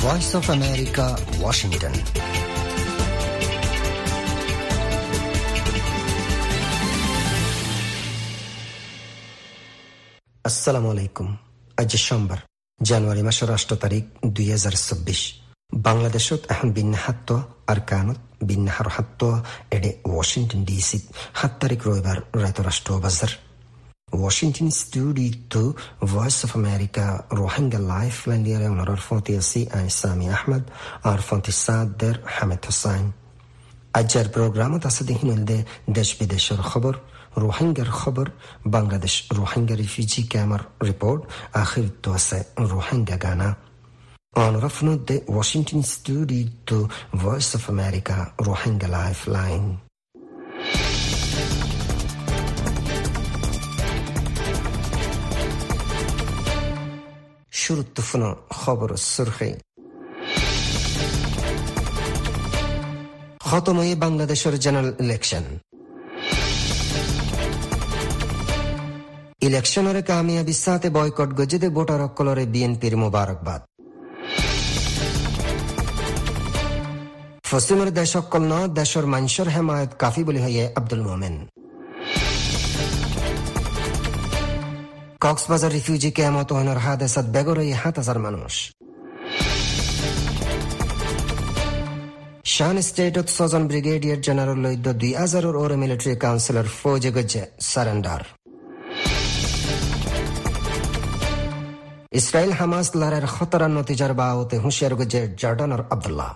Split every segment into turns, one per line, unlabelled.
Voice of America Washington আসসালামু আলাইকুম আজ সোমবার জানুৱাৰী মাসৰ আষ্ট তাৰিখ দুই হাজাৰ চৌব্বিছ বাংলাদেশত এখন বিন্যাহাত্ব আৰু কানত বিন্যাহাৰ হাত্ব এডে ৱাশ্বিংটন ডি চিত সাত তাৰিখ ৰবিবাৰ ৰাইতৰ ৰাষ্ট্ৰ বাজাৰ Washington studio Voice of America, Rohingya Lifeline diare onorar fonti asi ay Sami Ahmed R fonti Sader Hamed Hussain. আজ্জার প্রোগ্রামত আছে দেহিনলদে দেশ বিদেশের খবর রোহিঙ্গার খবর বাংলাদেশ রোহিঙ্গা রিফিউজি ক্যামার রিপোর্ট আখির তো আছে রোহিঙ্গা গানা অনরফনুদ্দে Washington studio voice of America Rohingya life line শুরুত্বফুন খবর সুরখে খতম হয়ে বাংলাদেশের জেনারেল ইলেকশন ইলেকশনের কামিয়াবি সাথে বয়কট গজিদে ভোটার অকলরে বিএনপির মোবারকবাদ। পশ্চিমের দেশ অকল ন, দেশের মানুষের হেমায়ত কাফি বলি হইয়ে আব্দুল মোমেন। কক্সবাজার রিফিউজি কেমত হইনর হাদেসাত বেগর হইয়ে সাত হাজার মানুষ। শান স্টেটত ছজন ব্রিগেডিয়ার জেনারেল লৈদ্য দুই হাজারের ওরে মিলিটারি কাউন্সিলর ফৌজে গজ্জে সারেন্ডার। ইসরায়েল হামাস লড়াইয়ের খতরা নতিজার বাওতে হুঁশিয়ার গজ্জে জর্ডানর আবদুল্লাহ।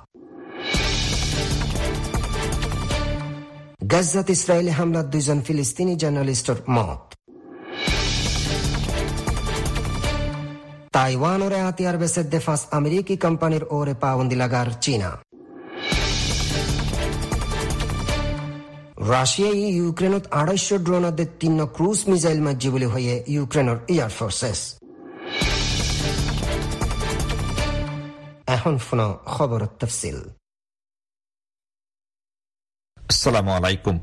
গাজাত ইসরায়েলি হামলাত দুইজন ফিলিস্তিনি জার্নালিস্টর মত। তাইওয়ানরে হাতিয়ার বেসে দেফাস আমেরিকি কোম্পানির ওরে পাবন্দি লাগার চীনা রাশিয়াই ইউক্রেনত আড়াইশো ড্রোনাদের তিন ক্রুজ মিসাইল মাজ্জি বলে হয়ে ইউক্রেনের এয়ার ফোর্সেস এখন ফোন খবর তফসিল
আসসালামু আলাইকুম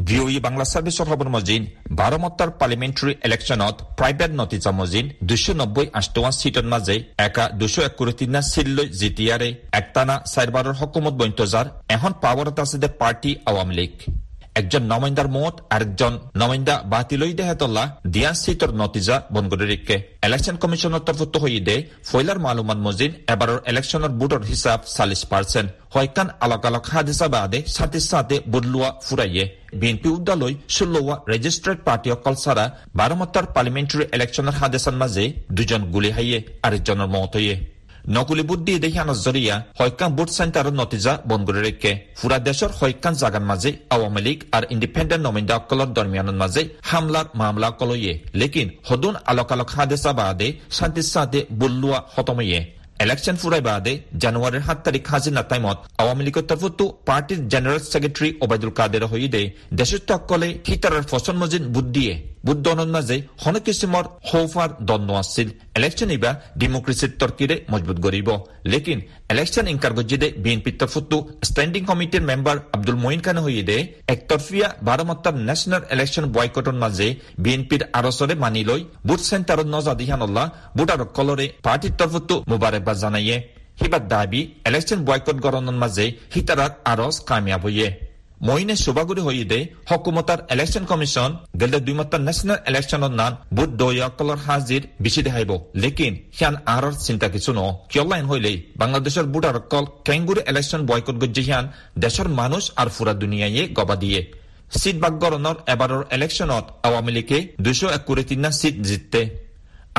ভিওই বাংলা খবৰ মজিন বাৰমত্তাৰ পাৰ্লিমেণ্টাৰী ইলেকশ্যনত প্ৰাইভেট নতিজা মজিন দুশ নব্বৈ আঠটা চিটৰ মাজে একা দুশ তিনা চিট লৈ জিটিয়াৰে একটানা চাৰিবাৰৰ হকুমত বৈন্তজাৰ এখন পাৱাৰত আছে দে পাৰ্টি আৱাম লীগ একজন নমাইন্দার মত, আরেকজন নমাইন্দা বাতিলৈ দেহেতল্লা দিয়া সিটর নতিজা বনগরিকে ইলেকশন কমিশনের তরফত হয়ে দে ফয়লার মালুমান মজিন এবারের ইলেকশনের বুটর হিসাব চাল্লিশ পার্সেন্ট হয়কান আলাক আলাক হাদিসা বাদে সাথে সাথে বদলুয়া ফুরাইয়ে। বিএনপি উদ্যালয় ষোলোয়া রেজিস্ট্রেড পার্টি অকল ছাড়া বারমত্তার পার্লিমেন্টারি ইলেকশনের হাদেসার মাঝে দুজন গুলি হাইয়ে, আরেকজনের মত হইয়ে। নকুলি বুদ্ধি দেখিয়ানোর জরিয়া হয়কান ভোট সেন্টারের নতিজা বন করে রেখে। পুরা দেশের হয়কান জাগান মাঝে আওয়ামী লীগ আর ইন্ডিপেন্ডেন্ট নমিন্দা অকলর দরমিয়ানের মাঝে মামলা কলইয়ে। লেকিন হদুন আলোক আলোক হাদেসা বাদে শান্তির সাথে বুল্লুয়া হতমইয়ে। ইলেকশন ফুরাই বাদে জানুয়ারির সাত তারিখ হাজিনা টাইমত আওয়ামী লীগের তরফতো পার্টির জেনারেল সেক্রেটারি ওবায়দুল কাদের হইদে দেশের তকলে হিতারার ফসল মজিন বুদ্ধিয়ে বুদ্ধনৰ মাজে হন কিছিমৰ সৌফাৰ দ্বন্দ্ব আছিল ইলেকশ্যন ইবা ডেমক্ৰেচিৰ তৰ্কিৰে মজবুত কৰিব লেকিন ইনকাৰ গজিদে বিএনপিৰ তৰফতো ষ্টেণ্ডিং কমিটিৰ মেম্বাৰ আব্দুল মহিন খান হইদে একতৰফীয়া বাৰমাত্ৰাৰ নেশ্যনেল ইলেকশ্যন বয়কটৰ মাজে বিএনপিৰ আৰচৰে মানি লৈ বুথ চেণ্টাৰত নজাদিহানল্লা ভোটাৰসকলৰে পাৰ্টিৰ তৰফতো মুবাৰকবাদ জনায়ে সিবাৰ দাবি ইলেকশ্যন বয়কট গৰণৰ মাজে সীতাৰাত আৰজ কামিয়াব হৈয়ে মইনে সুবাগুৰি হৈদে হকুমতাৰ ইলেকশ্যন কমিশ্যন গেলে দুই মাত্ৰাৰ নেশ্যনেল ইলেকশ্যনৰ নাম বুট দয়াকলৰ হাজিৰ বেছি দেখাইব। লেকিন, সিয়ান আহাৰৰ চিন্তা কিছু ন। কিয়লাইন হইলেই বাংলাদেশৰ বুটাৰকল কেংগুৰি ইলেকশ্যন বয়কট গজ্জি সিয়ান, দেশৰ মানুষ আৰু ফুৰা দুনিয়ায়ে গবা দিয়ে। চিট বাগগৰণৰ এবাৰৰ ইলেকশ্যনত আৱামী লীগে দুশ একুৰি তিনিটা চিট জিতে।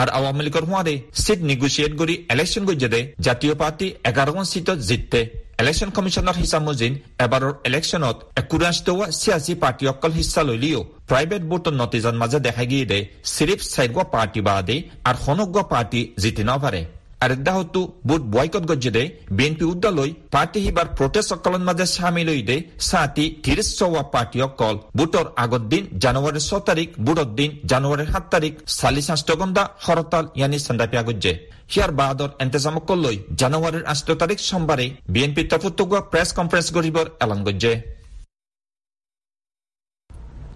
আর আওয়ামী লীগের হোয়ারে সিট নিগোসিয়েট করি ইলেকশন গজ্জে জাতীয় পার্টি এগারোখন সিটত জিততে ইলেকশ্যন কমিশনৰ হিচাপ মজিন এবাৰৰ ইলেকশ্যনত একুৰাশটোৱা চিয়াচী পাৰ্টীসকল হিচা লৈলিও প্ৰাইভেট ভোটৰ নতিজাৰ মাজে দেখা গিয়ে দে চিৰিফ চাৰিগোৱা পাৰ্টি বাদে আৰু সনগোৱা পাৰ্টি জিতি নপাৰে গজ্জে দে বিএনপি উদ্দালৈ পার্টি হিবার প্রোটেস্ট সকলের মাঝে সামিল হই দে সাতি তিরিশ চৌয়া পার্টি অকল। বুটর আগর দিন জানুয়ারির ছ তারিখ বুটর দিন জানুয়ারির সাত তারিখ চাল্লিশ আষ্টগন্ধা হরতাল, ইয়ানি সান্দাপিয়া গজ্জে। হিয়ার বাদর করলৈ জানুয়ারির আষ্ট তারিখ সোমবারে বিএনপির তরফত প্রেস কনফারেন্স গরিবর এলান গজ্জে।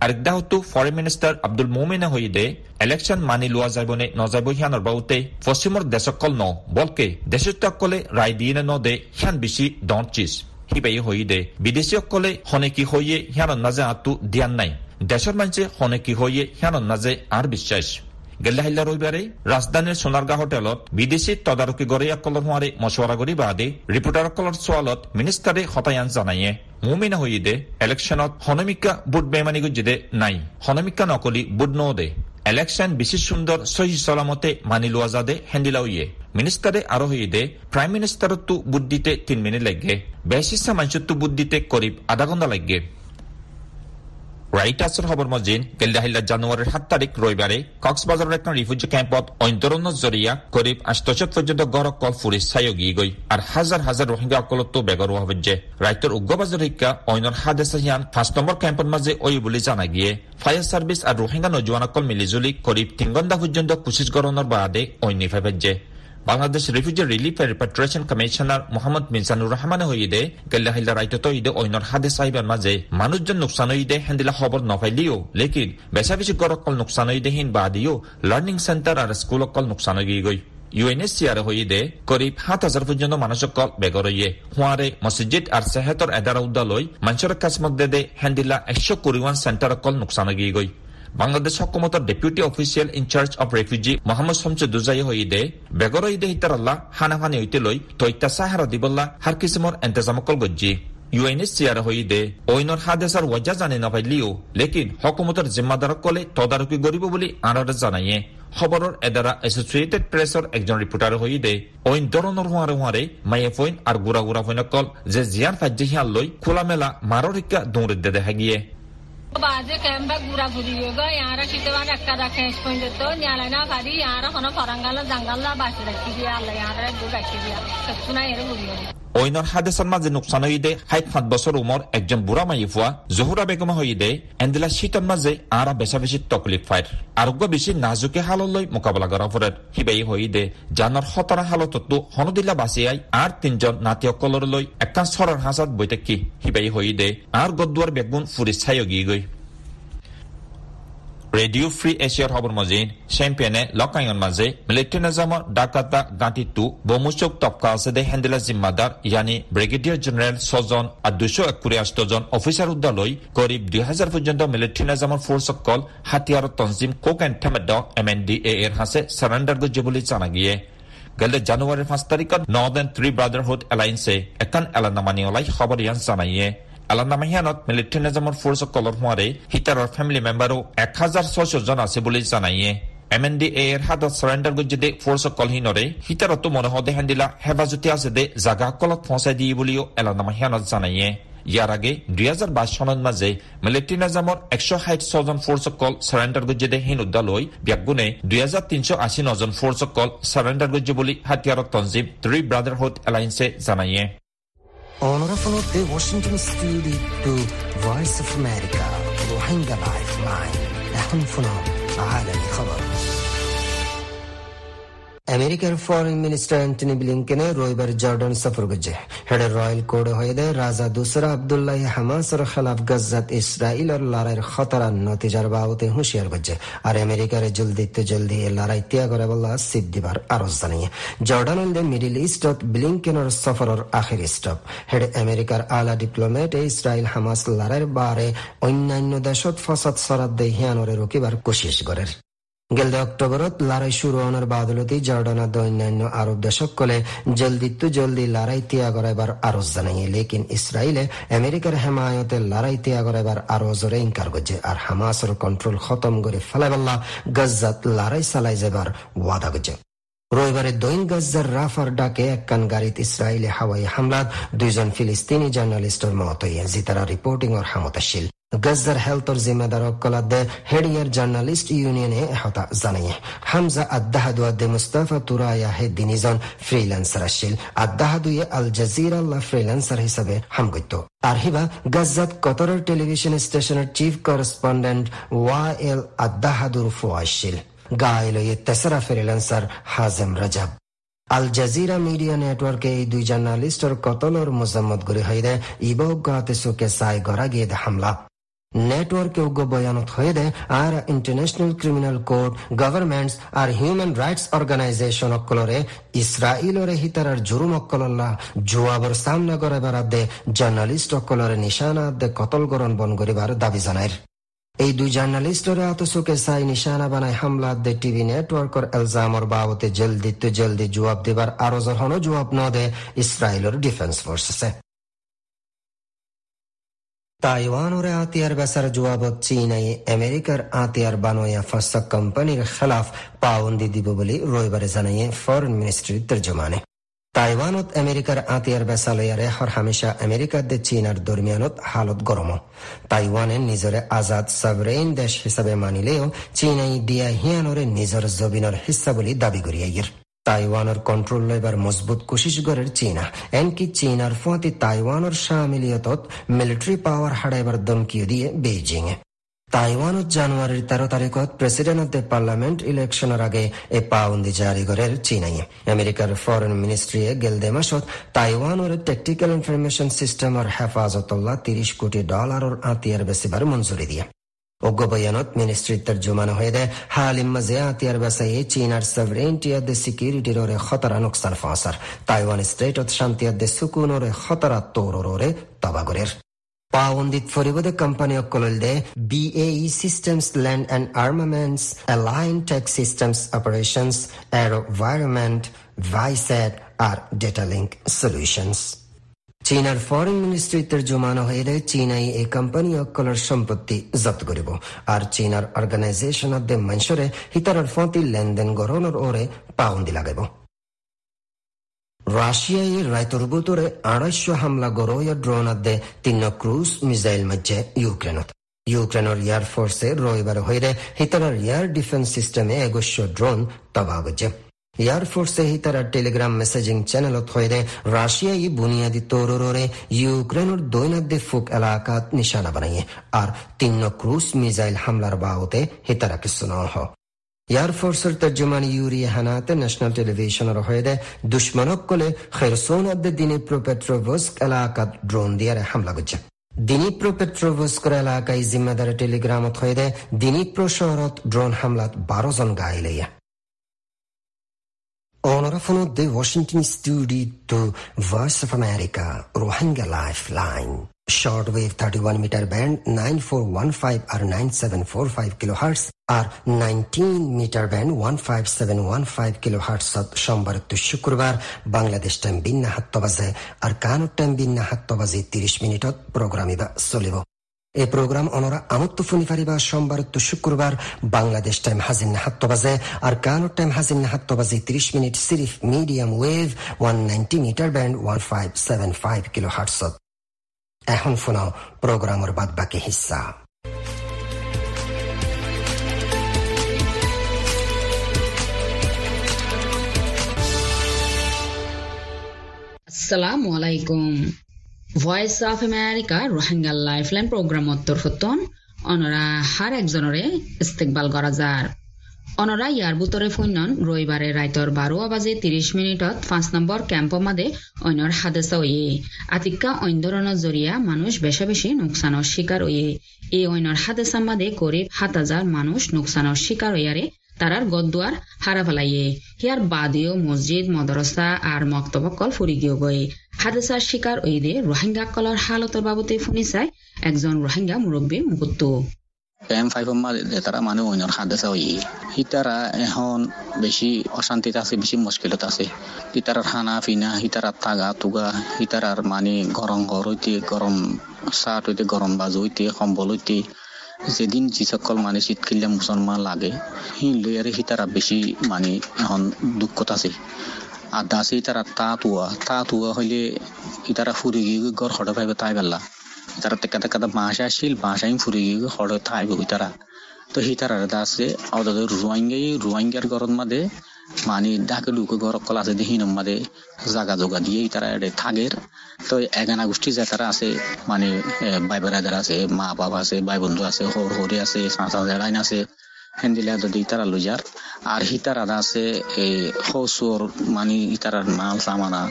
আরেকদা হতো ফরেন মিনিষ্টাৰ আব্দুল মোমিনা হইদে ইলেকশ্যন মানি লোৱা যাবনে নাযাব সিয়ানৰ বাউতে পশ্চিমৰ দেশসকল ন, বলকে দেশসকলে ৰায় দিয়ে দে সিয়ান বেছি ডন চিজ হৈ হইদে বিদেশীসকলে সনেকি হৈয়ে সিয়ানৰ নাজে আতু ধ্যান নাই। দেশৰ মানুহে সনেকি হৈয়ে সিয়ানৰ নাজে আর বিশ্বাস। গেল্লাহিল্লা রবিবারে রাজধানীর সোনারগাঁ হোটেলত বিদেশি তদারকি গড়িয়াকলৰ হোৱাৰে মছৱাৰা কৰি বাদে ৰিপৰ্টাৰসকলৰ চোৱালত মিনিষ্টাৰে হতায়ান জানায়ে মুমিনা হইদে ইলেকশ্যনত হনমিকা বুট বেমানি গুজিদে নাই, হনমিকা নকলি বুট নদে ইলেকশ্যন বেছি সুন্দৰ সহি চলামতে মানি লোৱা যাদে হেন্দিলাউয়ে মিনিষ্টাৰে আৰু হইদে প্ৰাইম মিনিষ্টাৰতো বুট দিতে তিন মিনিট লাগে বেচিছা মানুষতো বুট দিতে করিব আধা ঘণ্টা লাগে ৰাইটাৰ্ছৰ খবৰ মজিন গেল্লাহিল্লা জানুৱাৰীৰ সাত তাৰিখ ৰবিবাৰে কক্সবাজাৰৰ এখন রিফিউজি ক্যাম্পত অন্তরণৰ জরিয়া করিব আষ্টচত পর্যন্ত গড় অকল ফুরি সায়গি গই আর হাজার হাজার রোহিঙ্গা অকলতো বেগর হচ্ছে রাইটর উগ্রবাজার শিক্ষা অন্যর হাদেশা হিয়ান পাঁচ নম্বর ক্যাম্পৰ মাঝে ওই বলে জানা গিয়ে ফায়ার সার্ভিস আর রোহিঙ্গা নজওয়ান অকল মিলিজুলি করিব তিন ঘণ্টা পর্যন্ত কুচিস গরণের বাদে অন্য ফেফেছে Bangladesh refugee relief and repatriation commissioner Mohammad মিনসানুর Rahman হইদে গেল্লাহিল্লা রাইতত ইদে অইনর হাদে সাহিবের মাঝে মানুষজন নোকসান হইদে হেন্দিলা খবর নফাইলিও। লেকিন বেচা বেশি গরকল নোকসান হইদে হিন বাদিও লার্নিং সেন্টার আর স্কুল অকল নোকসান হই গই। ইউএনএসসিআর হইদে করিব সাত হাজার পর্যন্ত মানুষকল বেগরইয়ে। হুয়ারে মসজিদ আর সেহেতর এদারা উদ্দালই মানুষের কাছ মধ্যে দে হেন্দিলা একশো কুড়িওয়ান সেন্টার অকল নোকসান হই গই। Bangladesh হকুমতর deputy official in charge of refugee Mohammad শামসুদ্দুজাই হইদে বেগর ইদে হিতারাল্লা হানাফানি হইতে লই তৈতা সাহারা দিবল্লা হার কিসমর এন্তেজামকল গজ্জি। ইউএনএসসিআর হইদে ঐনর হাদেসার ওয়াজা জানি নাপাইলিও, লেকিন হকুমতর জিম্মাদারক কলে তদারকি করিব বলি আনার জানাইয়ে খবরের এদারা এসোসিয়েটেড প্রেসর একজন রিপোর্টার হইদে ঐন ধরনের হুয়ারে হুয়ারে মাইয়ে ফইন আর গুড়া গুড়া ফইনকল যে জিয়ান ফাজ্জি হিয়াল লই খোলামেলা মারর শিক্ষা দৌড়ে দেখা গিয়ে
বাজে কেম্বা গুড়া ঘুরি গো ইয়ারা কিতেবার একটা রাখে পর্যন্ত নিয়ালে না পারি ইয়ারা কোনো ফরাঙ্গাল জাঙ্গাল্লা বাসে রাখি দিয়ে আল্লাহ ইয়ারা রাখি দিয়া সত্যি না এর ঘুরি
ঐনৰ হাদেশৰ মাজে নোকচান হইদে ষাঠ সাত বছৰ উমৰ একজন বুঢ়া মাই ফুৱা, জহুৰা বেগম হইদে এন্দিলা শীতৰ মাজে আৰা বেচা বেছি তকলিফ ফাইৰ আৰোগ্য বেছি নাজুকে হাললৈ মোকাবিলা কৰা ফুৰে সিবাই হইদে জানৰ সতৰা হালততো হনদিলা বাচিয়াই আর তিনজন নাতিসকললৈ একান চৰৰ হাজত বৈ থাকি সিবাই হইদে আর গদুৱাৰ বেগুন ফুৰি চায়গি গৈ। ৰেডিঅ' ফ্ৰী এছিয়াৰ খবৰ মজিন চেম্পিয়নে লকায়ন মাজে মিলিটাৰী নিজামৰ ডাকাতা গাঁতিটো বমুচক টপকা আছে দে হেন্দিলা জিম্মাদাৰ ইয়ানি ব্ৰিগেডিয়াৰ জেনেৰেল ছজন আৰু দুশ একুৰিয়াশজন অফিচাৰ উদ্দালৈ করিব দুই হাজার পর্যন্ত মিলিটারি নিজামৰ ফোর্স অকল হাতিয়ার তঞ্জিম কোক এণ্ড থেমেড এম এন ডি এ এর হাসে সারেন্ডার গজ্জে বুলি জানা গিয়ে গেলে জানুৱাৰীৰ পাঁচ তাৰিখত এণ্ড থ্ৰী ব্ৰাদাৰহুড এলায়েন্সে এখন এলানামানি ওলাই খবৰ ইয়ান জানাইয়ে এলানামাহিয়ানত মিলিটাৰী নিজামৰ ফোৰ্চসকলৰ হোৱাৰে হিটাৰৰ ফেমিলি মেম্বাৰো এক হাজাৰ ছয়শো জন আছে বুলি জানাইয়ে। এম এন ডি এৰ হাতত চাৰেণ্ডাৰ গজ্জে ফোৰ্চসকল হিনৰে হিটাৰতো মনোহদে হেন্দিলা হেফাজতে আছে দে জাগাসকলক পहुঁচাই দিয়ে বুলিও এলানামাহিয়ানত জানাইয়ে। ইয়াৰ আগে দুই হাজাৰ বাইশ চনৰ মাজে মিলিটাৰী নিজামৰ একশ ষাঠ ছজন ফোৰ্চসকল চাৰেণ্ডাৰ গজ্জে হিন উদ্দালৈ ব্যাগুণে দুই হাজাৰ তিনশ আশী নজন ফোৰ্চসকল চাৰেণ্ডাৰ গজ্জে বুলি হাতিয়াৰত তঞ্জিম থ্ৰী ব্ৰাদাৰহুড এলায়েন্সে জানাইয়ে।
On Rafalo Day, Washington Studio to Voice of America, Rohingya Lifeline, Ahun Funam, Alan Khabar. আমেরিকার ফরেন মিনিস্টার অ্যান্টনি ব্লিংকেনে রবিবার জর্ডান সফর করছে হেডের রয়্যাল কোড হয়ে দেয় রাজা দুসরা আবদুল্লাহ হামাসের খেলাফ গজ্জাত ইসরায়েলের লড়াইয়ের খতরা নতিজার বাবতে হুঁশিয়ার করছে আর আমেরিকার জলদি তো জলদি এ লড়াই ত্যাগ করে বললা সিপ দিবার আরজ জানিয়ে জর্ডান ইন মিডিল ইস্টত ব্লিংকেনের সফরের আখের স্টপ হেড আমেরিকার আলা ডিপ্লোমেট ইসরায়েল হামাস লড়াইয়ের বারে অন্যান্য দেশত ফসদ সরাদ দেহিয়ানরে রুকিবার কোশিশ করেন গেলদে অক্টোবরত লড়াই শুরু হওয়ার বাদলতি জর্ডানার অন্যান্য আরব দেশকলে জলদি তু জলদি লড়াই তিয়া করাইবার আরজ জানাই লেকিন ইসরায়েলে আমেরিকার হেমায়তে লড়াই তিয়া করাইবার আরজরে ইনকার করছে আর হামাসের কন্ট্রোল খতম করে ফেলাইবাল্লা গজ্জাত লড়াই চালাই যাবার ওয়াদা করছে। রবিবারে দৈন গজ্জার রাফার ডাকে একখান গাড়িত ইসরায়েলি হাওয়াই হামলাত দুইজন ফিলিস্তিনি জার্নালিস্টর মত হইয়া তারা রিপোর্টিং ওর হামতাশীল গজ্জার হেলথর জিম্মেদার কলাদে হেডিয়ার জার্নালিস্ট ইউনিয়নে এহতা জানাই হামজা আদাহাদুয়াদে মুস্তাফা তুরায়া হে দিনিজন ফ্রিল্যান্সার আসছিল আদাহাদুয়ে আল জাজিরাল্লাহ ফ্রিল্যান্সার হিসাবে হামগত্য আর হিবা গজ্জাত কতরের টেলিভিশন স্টেশনের চিফ করেসপন্ডেন্ট ওয়া এল আদাহাদুর ফো আসছিল গাইল তেসরা freelancer Hazem Rajab Al Jazeera media নেটওয়ার্কে এই দুই জার্নালিস্টর কতলর মোজাম্মত গরি হইদে ইবগাতে সুকে সাই গড়া গিয়ে হামলা নেটওয়ার্কে উগ্র বয়ানত হয়ে দেয় আর ইন্টারন্যাশনাল ক্রিমিনাল কোর্ট গভর্নমেন্টস আর হিউম্যান রাইটস অর্গানাইজেশন অকলরে ইসরাইলরে হিতারার জুরুম অকলল্লা জুয়াবর সামনা করে বেড়াদে জার্নালিস্ট অকলরে নিশানা দে কতল গরণ বন করিবার দাবি জানায়। এই দুই জার্নালিস্টরে আতসুকে সাই নিশানা বানায় হামলা দে টিভি নেটওয়ার্কর এলজামর বাবতে জলদি তো জলদি জবাব দিবার আরও যখন জবাব ন দে ইসরায়েলের ডিফেন্স ফোর্সেসে। তাইওয়ানরে আতিয়ার বেসার জবাবত চীনাই আমেরিকার আতিয়ার বানোয়া ফাঁসা কোম্পানির খেলাফ পাবন্দি দিব বলে রবিবারে জানাইয়ে ফরেন মিনিস্ট্রির তর্জমানে তাইওয়ানত আমেরিকার আতিয়ার বেসালয়ারে হর হামেশা আমেরিকার দে চীনার দরমিয়ানত হালত গরম তাইওয়ানের নিজরে আজাদ সাবরেইন দেশ হিসাবে মানিলেও চীনাই দিয়া হিয়ানরে নিজর জবিনর হিসা বলে দাবি করিয়াইয়ের তাইওয়ানের কন্ট্রোল লইবার মজবুত কোশিশ গরের চীনা। এনকি চীনার ফতি তাইওয়ানের সামিলিয়তত মিলিটারি পাওয়ার হারাইবার দমকিও দিয়ে বেইজিং এ তাইওয়ানত জানুয়ারির তেরো তারিখত প্রেসিডেন্ট পার্লামেন্ট ইলেকশনের আগে এ পাউন্দি জারি করের চীনাই আমেরিকার ফরেন মিনিস্ট্রি গেলদে মাসত তাইওয়ানের টেকটিক্যাল ইনফরমেশন সিস্টেমের হেফাজতল্লাহ তিরিশ কোটি ডলারের আতিয়ার বেসিবার মঞ্জুরি দিয়ে। অজ্ঞবয়ানত মিনিস্ট্রি তর্জমানো হয়ে দেয় হালিম মাঝে আতিয়ার বেসাইয়ে চীনার সভরেন্টি দে সিকিউরিটির ওরে খতরা নুকসান ফাঁসার তাইওয়ান স্টেটত শান্তি দে সুকুন ওরে খতরা তোর ওরে তবাগরের পাওন্দিত ফরিবদে কোম্পানি অকলল দে BAE Systems Land and Armaments Alliant Tech Systems Operations AeroVironment ViaSat R data link solutions চীনার ফরেন মিনিস্ট্রি তর্জমানো হয়ে চীনাই এই কোম্পানি অকলর সম্পত্তি জব্দ করিব। আর চীনার অর্গানাইজেশন দে মঞ্চরে হিতারর ফতি লেনদেন গরণর ওরে পাউন্দি লাগাইব। রাশিয়ায় রায়তরবুতরে আড়াইশো হামলা গরোয় ড্রোন আদে তিন ক্রুজ মিসাইল মধ্যে ইউক্রেনত। ইউক্রেনের এয়ার ফোর্সে রবিবার হইরে হিতারার এয়ার ডিফেন্স সিস্টেমে এগস্য ড্রোন তবা গজে এয়ারফোর্সে হিতারা টেলিগ্রাম মেসেজিং চ্যানেলত হইরে রাশিয়াই বুনিয়াদি তৌররে ইউক্রেনের দৈনাদ্দে ফুক এলাকাত নিশানা বানাইয়ে আর তিন ক্রুজ মিসাইল হামলার বাউতে হিতারা কিছু ন এয়ারফোর্সের তর্জমান ইউরি হানাতে ন্যাশনাল টেলিভিশনের হয়ে দুশ্মনকলে খেরসোনাদ্দে দিনীপ্রো পেট্রোভস্ক এলাকাত ড্রোন দিয়ে হামলা করছে দিনীপ্রো পেট্রোভস্কর এলাকায় জিম্মেদার টেলিগ্রামত হয়ে দিনীপ্রো শহরত ড্রোন হামলাত বারো জন গাইলেয়া Onorevole de Washington studio to Voice of America, Rohingya Lifeline. Shortwave 31 meter band 9415 or 9745 kilohertz আর 19 মিটার ব্যান্ড 15715 কিলোহার্টজ সোমবার তো শুক্রবার বাংলাদেশ টাইম বিন্না হাত্ত বাজে আর কানুর টাইম বিন্না হাত্ত বাজে 30 মিনিটত প্রোগ্রাম ইবা চলিব এই প্রোগ্রাম অনরা আমত্ত ফারিবা সোমবার তো শুক্রবার বাংলাদেশ টাইম হাজির হাত্ত বাজে আর কানোর টাইম হাজির হাত্ত বাজে ত্রিশ minute সিরিফ medium wave one ninety meter band one five seven five kilo হার্টসত এখন শোনাও প্রোগ্রামের বাদ বাকি হিস্সা
আসসালামু আলাইকুম। Voice of America Rohingya lifeline program হতন অনরা হার একজনরে ইস্তেকবাল করা যার। অনরা ইয়ার বুতরে ফৈনন রবিবারে রাইতর বারো বাজে তিরিশ মিনিটত পাঁচ নম্বর ক্যাম্প মাদে অন্যর হাদেসা ওয়ে আতিকা অন্দরণৰ জরিয়া মানুষ বেশি বেশি নোকসানৰ শিকার ওয়ে এই অন্যর হাদেসা মাদে করিব সাত হাজার মানুষ নোকসানৰ শিকার ওয়ারে তারার গদ্দুয়ার হারা ফেলাইয়ে। হিয়ার বাদিও মসজিদ, মদরসা আর মক্তবকল ফুরি গিয়ে গয়ে হাদাসাৰ শিকাৰ ঐদে ৰোহিংগাসকলৰ হালতৰ বাবতে শুনি চাই এজন ৰোহিংগা মুৰব্বীৰ মুহূৰ্তটো
এম ফাইভৰ মাজে তাৰা মানুহ অন্য সাদেশা হয় সীতাৰা এখন বেছি অশান্তিত আছে বেছি মুস্কিলত আছে। সীতাৰাৰ খানা পিনা সীতাৰাৰ টাগা টুগা সীতাৰাৰ মানে গৰম ঘৰ সৈতে গৰম চাট সৈতে গৰম বাজু সৈতে কম্বল সৈতে যেদিন যিসকল মানে চিটকিলে মুসলমান লাগে সি লৈ আৰু সীতাৰা বেছি মানে এখন দুঃখত আছে। আর দাসে তারা তা তুয়া তা তুয়া হইলে ইতারা ফুরি গিয়ে গড় হড়ে পাইবে, তাই বেলা তারা টেকা টেকা বাঁশ আসিল বাঁশ আইন ফুরি গিয়ে হড়ে থাইবে তারা তো সি তারা দাসে আওদাদ রুয়াঙ্গাই রুয়াঙ্গার গরম মাদে মানে ডাকে ডুকে ঘর কল আছে দেখি মাদে জাগা জোগা দিয়ে তারা এটা থাকের তো এগানা গোষ্ঠী যে তারা আছে মানে ভাই বেড়াদার আছে মা বাবা আছে ভাই বন্ধু আছে হর হরি আছে সাঁচা জেলাইন আছে হেন্দিলে যদি ইতারা লুজার আর হিতার আদা আছে, এই হসুর মানে ইতারার মাল সামানা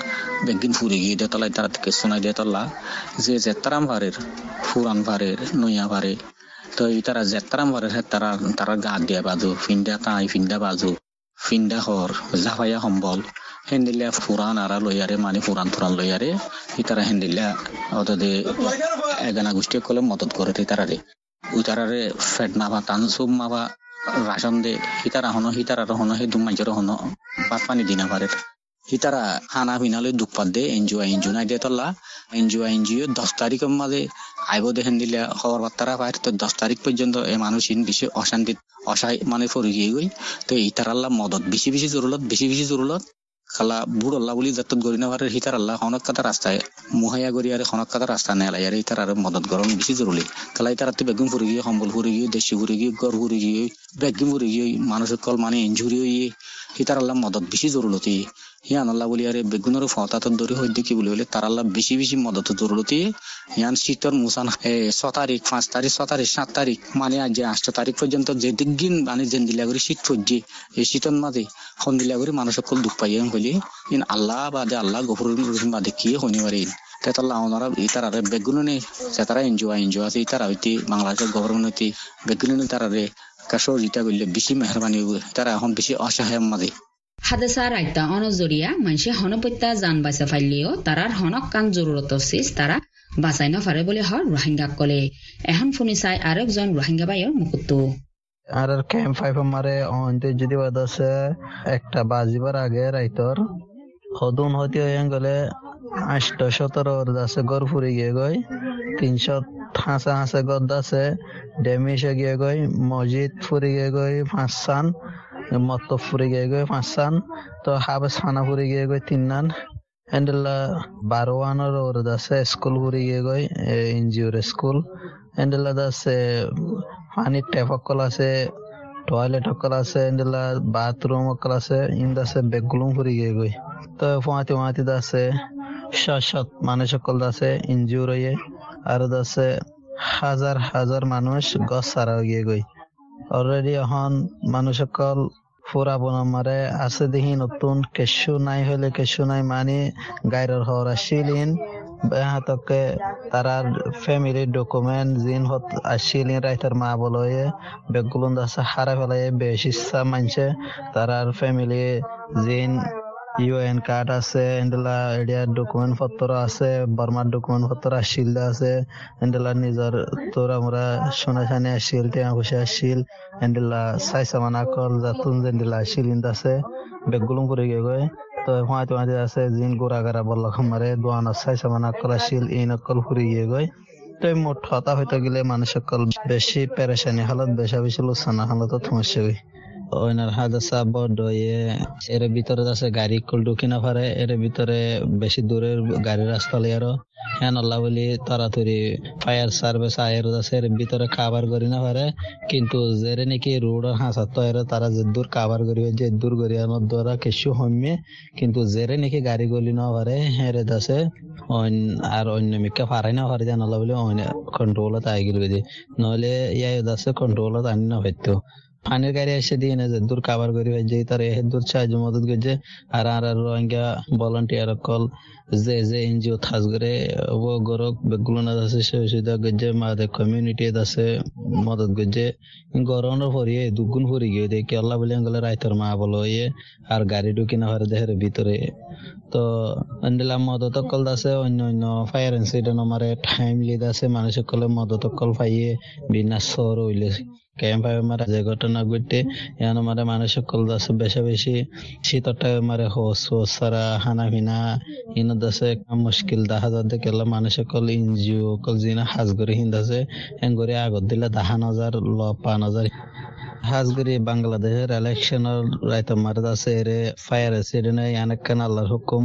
বেগিন ফুরি গিয়ে দেতলা ইতারা থেকে শোনাই দেতলা যে জেতারাম ভারের ফুরান ভারের নইয়া ভারে তো ইতারা জেতারাম ভারের তারা তারা গা দিয়া বাজু ফিন্ডা তাই ফিন্ডা বাজু ফিন্ডা হর জাফাইয়া সম্বল হেন্দিল্লা ফুরান আরা লইয়ারে মানে ফুরান ফুরান লইয়ারে ইতারা হেন্দিল্লা অতদে এগানা গোষ্ঠী কলে মদত করে ইতারারে উতারারে ফেট মাবা টান সুপ মাবা রাশন দে হিতারা হনো হিতারা রহন হে দু মাঝে রহন বাত পানি দিনা পারে। হিতারা হানা পিনালে দুঃখ পাত দে এনজিও এনজিও নাই দে তল্লা। এনজিও এনজিও দশ তারিখের মাঝে আইব দেখেন দিলে খবর বার্তারা পায়, তো দশ তারিখ পর্যন্ত এই মানুষ বেশি অশান্তি অসহায় মানে ফরি গিয়ে গই। তো ইতারাল্লা মদত, বেশি বেশি জরুরত, বেশি বেশি জরুরত। খালা বুড় আল্লাহ বলি যাত্তত গরি না পারে হিতার আল্লাহ হনক কাতা রাস্তায় মুহাইয়া গরি আর হনক কাতা রাস্তা নেলা আর হিতার আর মদত গরম বেশি জরুরি খালা হিতার আত্মি বেগুন ফুরি গিয়ে, সম্বল ফুরি গিয়ে, দেশি ফুরি গিয়ে, গড় ফুরি গিয়ে বেগুন ফুরি গিয়ে মানুষের কল মানে ইঞ্জুরি হইয়ে হিতার আল্লাহ মদত বেশি জরুরতি হিয়ান আল্লাহ বলি, আরে বেগুনের ফতাত দরি হইতে কি বলি? বলে, তার আল্লাহ বেশি বেশি মদত জরুরতি হিয়ান শীতর মুসান ছ তারিখ, পাঁচ তারিখ, ছ তারিখ, সাত তারিখ মানে আজ যে আটটা তারিখ পর্যন্ত যে দিন মানে যেন দিলা করে শীত পড়ছে এই শীতর মাঝে খন দিলা করে মানুষ সকল দুঃখ পাইয়া হইলি ইন আল্লাহ বাদে আল্লাহ গফুর রহিম বাদে কি হনি পারে? তেতাল্লাহ ওনারা ইতারারে বেগুনে সেতারা এনজিও এনজিও আছে ইতারা হইতে বাংলাদেশের গভর্নমেন্ট হইতে বেগুনে তারারে কাশর ইটা করলে বেশি মেহরবানি তারা এখন বেশি অসহায় মাঝে।
হাদেসা রাইতা অনজরিয়া মানসে হনপত্যা জান বাইসা ফাইলিও তারার হনক কান জরুরত সিস তারা বাঁচাই নফারে বলে হর রোহিঙ্গা কলে। এখন শুনি চাই আরেকজন রোহিঙ্গা বাইর মুকুত্তু
আর ক্যাম্প ফাইভ আমারে অন্তে যদি বাদ আছে একটা বাজিবার আগে রাইতর হদুন হতে হয়ে গেলে আষ্ট সতেরো আছে গড় ফুরি গিয়ে গই তিনশো হাঁসা হাঁসা গদ আছে ডেমিসে গিয়ে গই মসজিদ ফুরি গিয়ে গই পাঁচ সান মত ফুরি গিয়ে গই পাঁচ সান তো হাবেস ফানা ফুরি গিয়ে গই তিন নান এন্ডেলা বারোয়ানোর ওর আছে স্কুল ফুরি গিয়ে গই এনজিওর স্কুল। এন্ডেলা আছে পানির ট্যাপ অকল আছে, টয়লেট অকল আছে, এন্ডেলা বাথরুম অকল আছে ইন্দ আছে বেগুলুম ফুরি গিয়ে গই তো ফুয়াতি ফুয়াতি আছে শত শত মানুষ সকল আছে ইনজিউর হয়ে আর আছে হাজার হাজার মানুষ গছ সারা গিয়ে গই অলরেডি এখন মানুষ সকল ফুরা বনামারে আছে দেখি নতুন কেশু নাই হলে কেশু নাই মানে গাইরের হওয়ার আসিলিন হাতকে তারার ফ্যামিলির ডকুমেন্ট জিন হত আসিলিন রাইতার মা বলয়ে, বেগুলুন দাসা হারা ফেলায় ইচ্ছা মানছে তারার ফ্যামিলি জিন ইউএন কার্ড আছে, এন্ডেলা এডিয়ার ডকুমেন্ট পত্র আছে বর্মার ডকুমেন্ট পত্র আসিল আছে, এন্ডেলা নিজর তোরা মোরা সোনা সানি আসিল টিয়া পয়সা আসিল এন্ডেলা চাই সামান আকল জাতুন জেন্ডেলা আসিল ইন্দ আছে বেগুলুম করে গে তো হুঁয়াতে হুঁয়াতে আছে, জিন গারা বল্ল খামারে, দোয়ান চাই সামান আকল আসিল ইন অকল ফুরি গিয়ে গয়। তো মোট হতা হইতে গেলে মানুষ সকল বেশি পেরেশানি হালত বেশা বেশি লোসানা হালত সমস্যা হই ওইনার হাদাসা বড় এর ভিতরে আছে গাড়ি কল ঢুকি না পারে, এর ভিতরে বেশি দূরের গাড়ি রাস্তা লিয়ারও হ্যাঁ আল্লাহ বলি তাড়াতাড়ি ফায়ার সার্ভিস আয়ের আছে এর ভিতরে খাবার করি না পারে। কিন্তু যেরে নাকি রোড হাসাত এর তারা যে দূর খাবার করিবে, যে দূর করিয়ানোর দ্বারা কিছু হইমে। কিন্তু যেরে নাকি গাড়ি গলি না পারে হেরে দাসে আর অন্য মিকা পারাই না পারে জান আল্লাহ বলি কন্ট্রোলত আই গেল নহলে ইয়াই দাসে কন্ট্রোলত আনি না হইতো পানির গাড়ি এসে দিয়ে না যে, দূর কাবার করি যে তার এ দূর সাহায্য মদত করছে আর আর আর রোহিঙ্গা ভলান্টিয়ার কল যে যে এনজিও থাস করে, ও গরক বেগুলো না আছে, সে সুবিধা করছে মাদের কমিউনিটি আছে, মদত করছে গরমের পরিয়ে দুগুণ পরি গিয়ে দেখি, আল্লাহ বলে গেলে রাইতর মা বলো ইয়ে আর গাড়ি ঢুকি না হরে দেহের ভিতরে। তো এন্ডিলাম মদত কল আছে, অন্য অন্য ফায়ার ইনসিডেন্ট আমার টাইম লিড আছে, মানুষ কলে মদত কল পাইয়ে বিনা সর হইলে ক্যাম্প মারা, যে ঘটনা ঘটে এখন মারে মানুষ সকল দাস বেশি বেশি শীতটা মারে হোস হোস, সারা হানা ফিনা ইন দাসে মুশকিল দেখা যাতে কেলা মানুষ সকল ইনজিও কল জিনা হাজ করে হিন্দাছে এন করে আগত দিলে দাহান হাজার ল পান হাজার হাজগরি বাংলাদেশের ইলেকশনের রাইত মারে আছে ফায়ার অ্যাক্সিডেন্ট অনেকখান আল্লাহর হুকুম?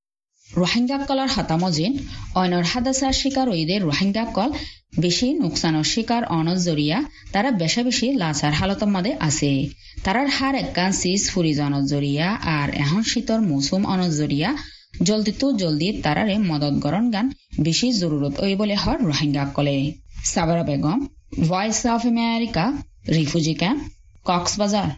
রোহিঙ্গাকলর হাতামজিন অইনর হাদাসার শিকার ওইদের রোহিঙ্গাকল বেশি নোকসানোর শিকার অনজ জরিয়া তারা বেশা বেশি লাচার হালতর মাদে আছে। তারার হার এককান সিজ ফুরি জনজ জরিয়া আর এখন শীতর মৌসুম অনজ জরিয়া জলদি তো জলদি তারারে মদত গরণ গান বেশি জরুরত ওই বলে হর রোহিঙ্গা কলে। Sabara Begum Voice of America refugee camp Cox's Bazar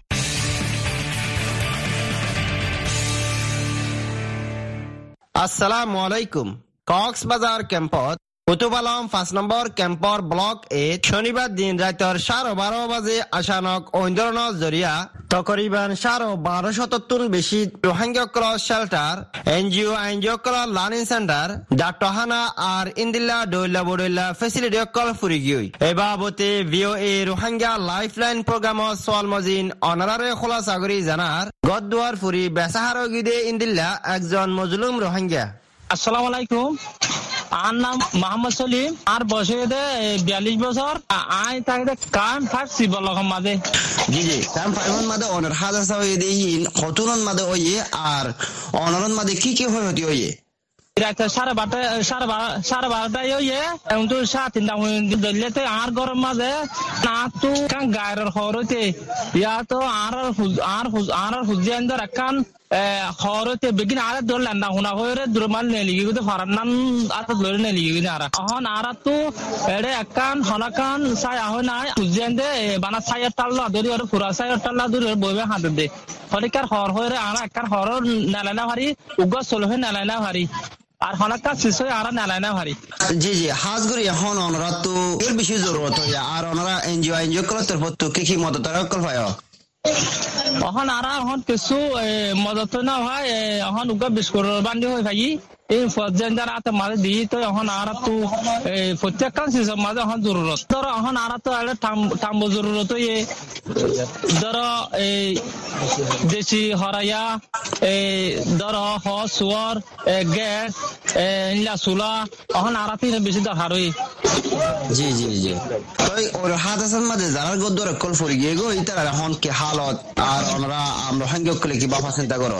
আসসালামু আলাইকুম। কক্সবাজার ক্যাম্পত কুতুব আলম পাঁচ নম্বৰ কেম্পৰ ব্লক এত শনিবাৰ দিন ৰাইতৰ চাৰে বাৰ বাজে আচানক আন্দোলনৰ জৰিয়া তকরিবান সাড়ে বারো শতাত্তর বেশি Rohingya shelter NGO NGO learning centre ডাক্তহানা আর ইন্দিল্লা ডইল্লা বডইল্লা ফেসিলিটি অকল ফুরি গিয়ে এ V O A Rohingya life line প্রোগ্রামত সোয়াল মজিন অনারারে খোলা চাকরি জানার গদুয়ার ফুরি বেসাহার গিদে ইন্দিল্লা একজন মজলুম রোহিঙ্গা
আসসালামু আলাইকুম। আর নাম মোহাম্মদ সলিম। আর বয়স বিয়াল্লিশ বছর। আই তাকে কাম ফাইভ সিবল মাঝে।
জি জি। কাম ফাইভন মাঝে অনার হাজার সাহেব হতুনন মাঝে ওয়ে আর অনারন মাঝে কি কি হয় হতি
রাতে সাড়ে বারোটা সাড়ে সাড়ে বারোটায় ইয়ে এখন তো সাড়ে তিনটা ধরলেতে আর গরম মাঝে। না তো কান গায়ের হরতে ইয়া তো আর আর আর হুজিয়ান ধর হরতে বেগিন আর ধরলেন না হুনা হয়ে দূর মাল নেলি কিন্তু হরার নাম আর এড়ে একান হনাকান সাই আহ নাই হুজিয়ান দে বানা সাইয়ের টাল্লা ধরি আর পুরা সাইয়ের টাল্লা ধরি বইবে হাতে দে হরিকার হর হয়ে আর একার হর নেলাইনা ভারি উগ্র সলহে নেলাইনা ভারি আর হনাকা শিশু আর নেলাই না ভারি
জি জি হাজগুড়ি এখন অনরা তো এর বেশি জরুরত হইয়া আর অনরা এনজিও এনজিও করার তরফ তো কি কি মদত কল হয়?
এখন আর এখন কিছু মদত না হয় এখন উগা বিস্কুট বান্ধি হয়ে ভাই এই ফজেন্দার আতে মাঝে দিই তো এখন আর তো প্রত্যেকটা সিজন মাঝে এখন জরুরত ধরো এখন আর তো একটা টাম্ব জরুরত ইয়ে ধরো এই দেশি হরাইয়া এই ধরো হ সুয়ার গ্যাস ইলা চুলা এখন আর বেশি দরকার হই
জি জি জি। তই ওর হাত আসার মাঝে যারা গদ্দর কল ফরি গিয়ে গো ইতারা এখন কি হালত আর ওনারা আমরা হাঙ্গ কলে কি বাবা চিন্তা করো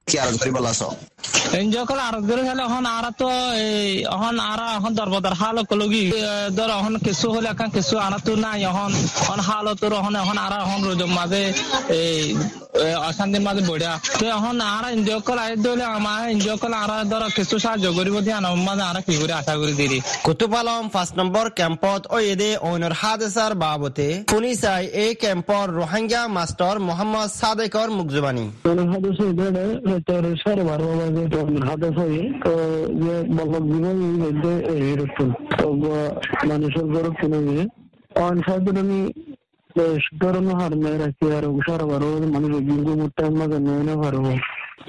কি
আর করি বলাছ
এনজয় করে আর ধরে খেলে এখন আর তো এখন আর, এখন দরবদার হাল কলগি। ধর এখন কিছু হলে এখন কিছু আর তো নাই, এখন এখন হাল তোর, এখন এখন আরা, এখন রোজ মাঝে এই অশান্তির মাঝে বড়িয়া তো এখন আর এনজয় করে আই দিলে আমার এনজয় করে আর ধর কিছু সাহায্য করিব দিয়ে আনার মাঝে আর কি করে আশা করি দিদি
কুতুব আলম পাঁচ নম্বৰ কেম্পত ওয়েদে ঐনৰ হাদেসাৰ বাবতে শুনি চাই এই কেম্পৰ ৰোহিংগা মাষ্টৰ মোহাম্মদ সাদেকৰ মুখজুবানী
তোর সাড়ে বারো বাজে হাতে হয়ে তো যে বল্লভ জীবন এরকম মানুষের গরম শুনে অন সাথে আমি Görünü harmaya rakiyar, uşar var oğlum, hani gündü mutlamaga neyine var oğlum.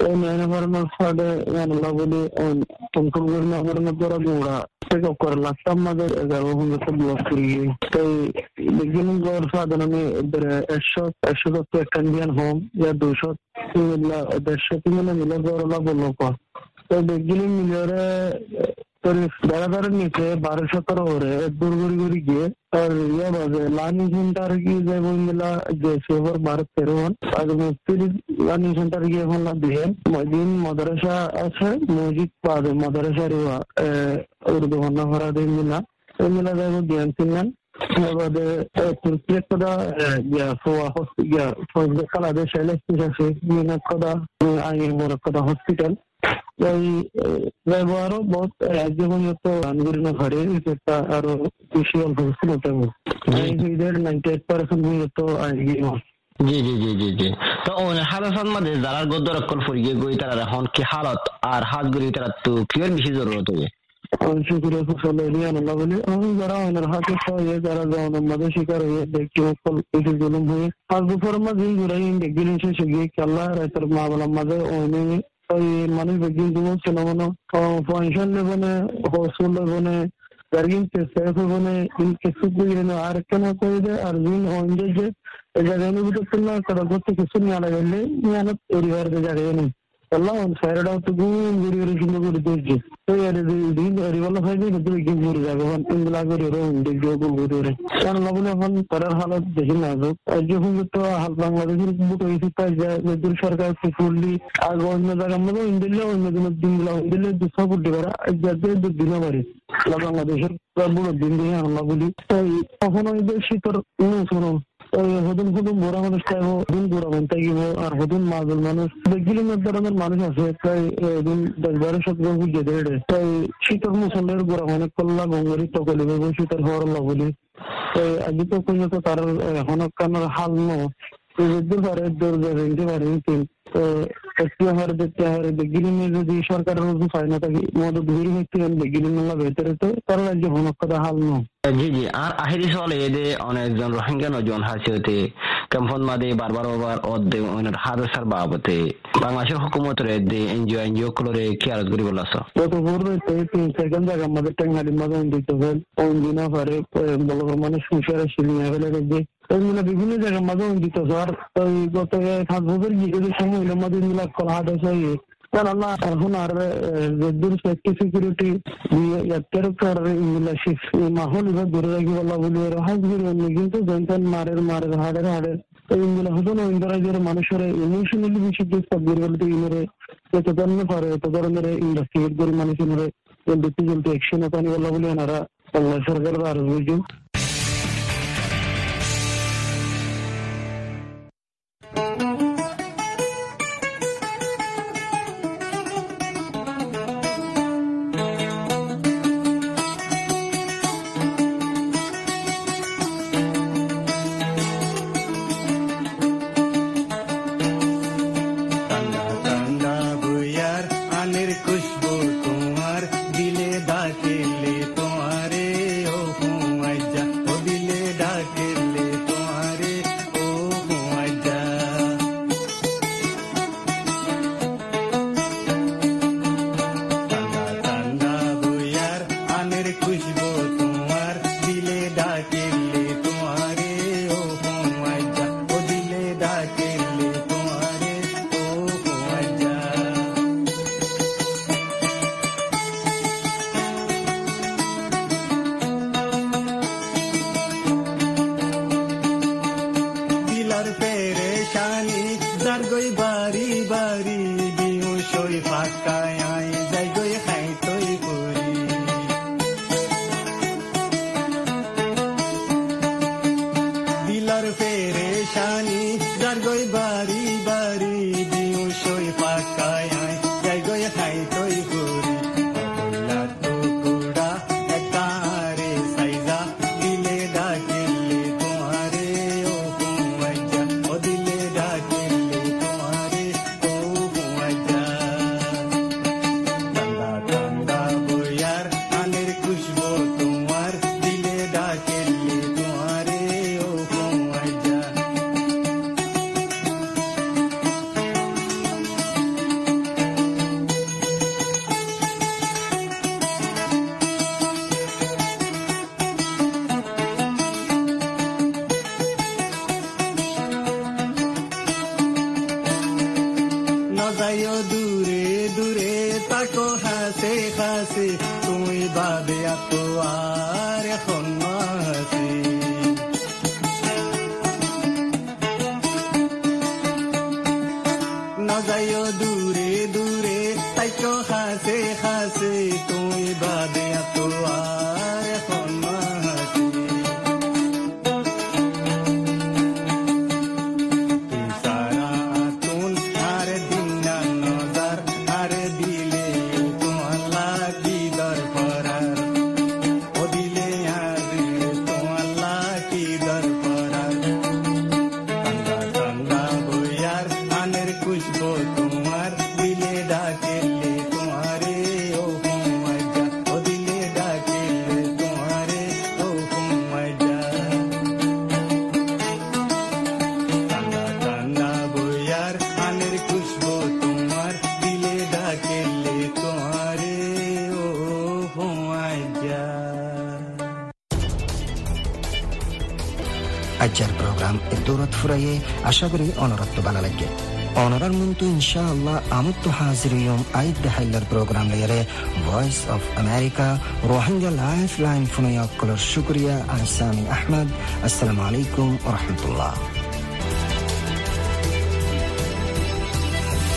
O neyine varmak fade, yani labuli, on tumkum görme varmak dora gura. Tek okkar laktamaga, ezer oğun da tabi vakiriye. Tay, liginin gor fade nami, bir eşşot, eşşot otu ekandiyan hom, ya duşot, illa, eşşot imene miler gor labulu ko. Tay, liginin milyore, নিচে বারো সতেরো গিয়ে আর ইয়ে বাজে লানি centre কি যে বইগুলা যে সেবার ভারত তেরোন আর মুক্তির লানি সেন্টার গিয়ে এখন দিয়ে দিন মাদ্রাসা আছে মসজিদ পাবে মাদ্রাসা রেওয়া উর্দু হন্না ভরা দিন মিলা এই মিলা যাব দিয়ে yine kadar aynı mora hospital. এই ব্যবহারও বহুত জীবনত আনগুরিন ঘরে এটা আরও বেশি অল্প নাইনটি এইট পার্সেন্ট মূলত
জি জি জি জি জি তো হালাসান মাঝে যারা গদ্দর অকল ফরিয়ে গই তারা এখন কি হালত আর হাত গুলি তারা তো কিয়ের বেশি জরুরত হবে
শুক্রিয়া ফসল এলিয়ে আল্লাহ বলে আমি যারা ওনার হাতে হয়ে যারা যখন মাঝে শিকার হয়ে দেখি সকল কিছু জুলুম হয়ে আর দুপুর মাঝে ঘুরাই দেখি শেষে গিয়ে খেলা রাতের মা বলার মাঝে ওনে ওই মানুষ বেগিন জীবন ছিল মনে পয়সা নেবনে হসুল নেবনে
Dargin ke sai ko bane in ke su gire na ar kana ko ide ar jin onje je e jagani bitunna kada gotte ke sunni ala gelle ni anat eri warde jagani ಎಲ್ಲ ಒಂದು ಎರಡು ಹೊತ್ತಿಗೂ ಗುರಿಗಳು ಕಿಂದ ಗುರಿದೋಗಿ ರಿವಲ್ಲ ಹೈನಿ ಹದ್ದು ಕಿಂದ ಗುರಿದಾಗ ಒಂದು ತಿಂಗಳಾಗೋರಿ ಇರೋ ಉಂಡಿ ಜೋಗು ಗುರಿವ್ರೆ sir ಲಬನೆ ಹೊನ್ ಪರರ್ ಹಾಲತ್ ದಹಿಲ್ಲ ಅದು ಅಜ್ಜಿ ಹೋಗಿತ್ತು ಹಾಲ್ ಬಾಂಗ್ಲಾದೇಶ ಬಿಟ್ಟು ವಹಿಸುತ್ತಾ ಎದುರು ಸರ್ಕಾರ ಕೂಡಿ ಆಗ ಒಂದಾಗ ಅಮ್ಮದು ಇಂದಿಲ್ಲೇ ಒಂದು ದಿನ ದಿನ ಒಂದಿಲ್ಲೇ ದಿವಸ বুড়া বাড়ি বুড়ো তাই শীতর হদুন হদুন বড় মানুষ চাইব, হদুন বুড়া মন থাকিব আর হদুন মাজল মানুষ। বিভিন্ন ধরনের মানুষ আছে, প্রায় এদিন দশ বারো শতক বুঝে দেড়ে তাই শীতল মুসলের বুড়া মানে কল্লা গঙ্গরি তকলি শীতল হওয়ার তাই আজি তো কোনো তো তার এখন কানার হাল ন পারে দৌড় বেরোতে পারে তো একটু হারে দেখতে হারে বেগিনে যদি সরকারের মধ্যে পায় না থাকি মদত ঘুরি হচ্ছে বেগিনে মেলা ভেতরে তো তার রাজ্য হনক হাল ন।
জি জি। আর আহিরি সলে এদে অনেকজন রোহিঙ্গা নজন হাসিতে কেম্পন মাদে বারবার ওবার অদ্দে ওনার হারসার বাবতে। বাংলাদেশের হুকুমতের এদে এনজিও এনজিও কুলরে কি আরজ করি বলাছ
গত পূর্বে তো তিন সেকেন্ড জায়গা আমাদের টেঙ্গালি মাঝে দিতে হবে অঞ্জিনা পারে বলবার মানে সুসারে শিলিয়ে ফেলে রেখে এগুলো বিভিন্ন জায়গায় মাঝে দিতে আর গত সাত বছর গিয়ে সময় মাঝে মিলা করা হাট আছে Wala এখন আর দূর সেফটি সিকিউরিটি এর পর ইংলা শিফ মাহল ইবা দূরে রাখি বলা বলি হাজ গিরে কিন্তু জনতান মারের মারের হাড়ের হাড়ের ইংলা হতো না ইন্দ্রাজের মানুষের ইমোশনালি বেশি যে সব গিরে বলতে ইনরে এত ধরনের পারে এত ধরনের ইন্ডাস্ট্রিয়েট
আশা করি অনরত্ব ভালো লাগে অনরার মন্তু ইনশাআল্লাহ আমত্ত হাজির ইয়ম আইদ দেহাইলার প্রোগ্রাম লেয়ারে Voice of America Rohingya life line ফুনয়াক্কলর শুক্রিয়া আহসানি আহমদ। আসসালামু আলাইকুম রহমতুল্লাহ।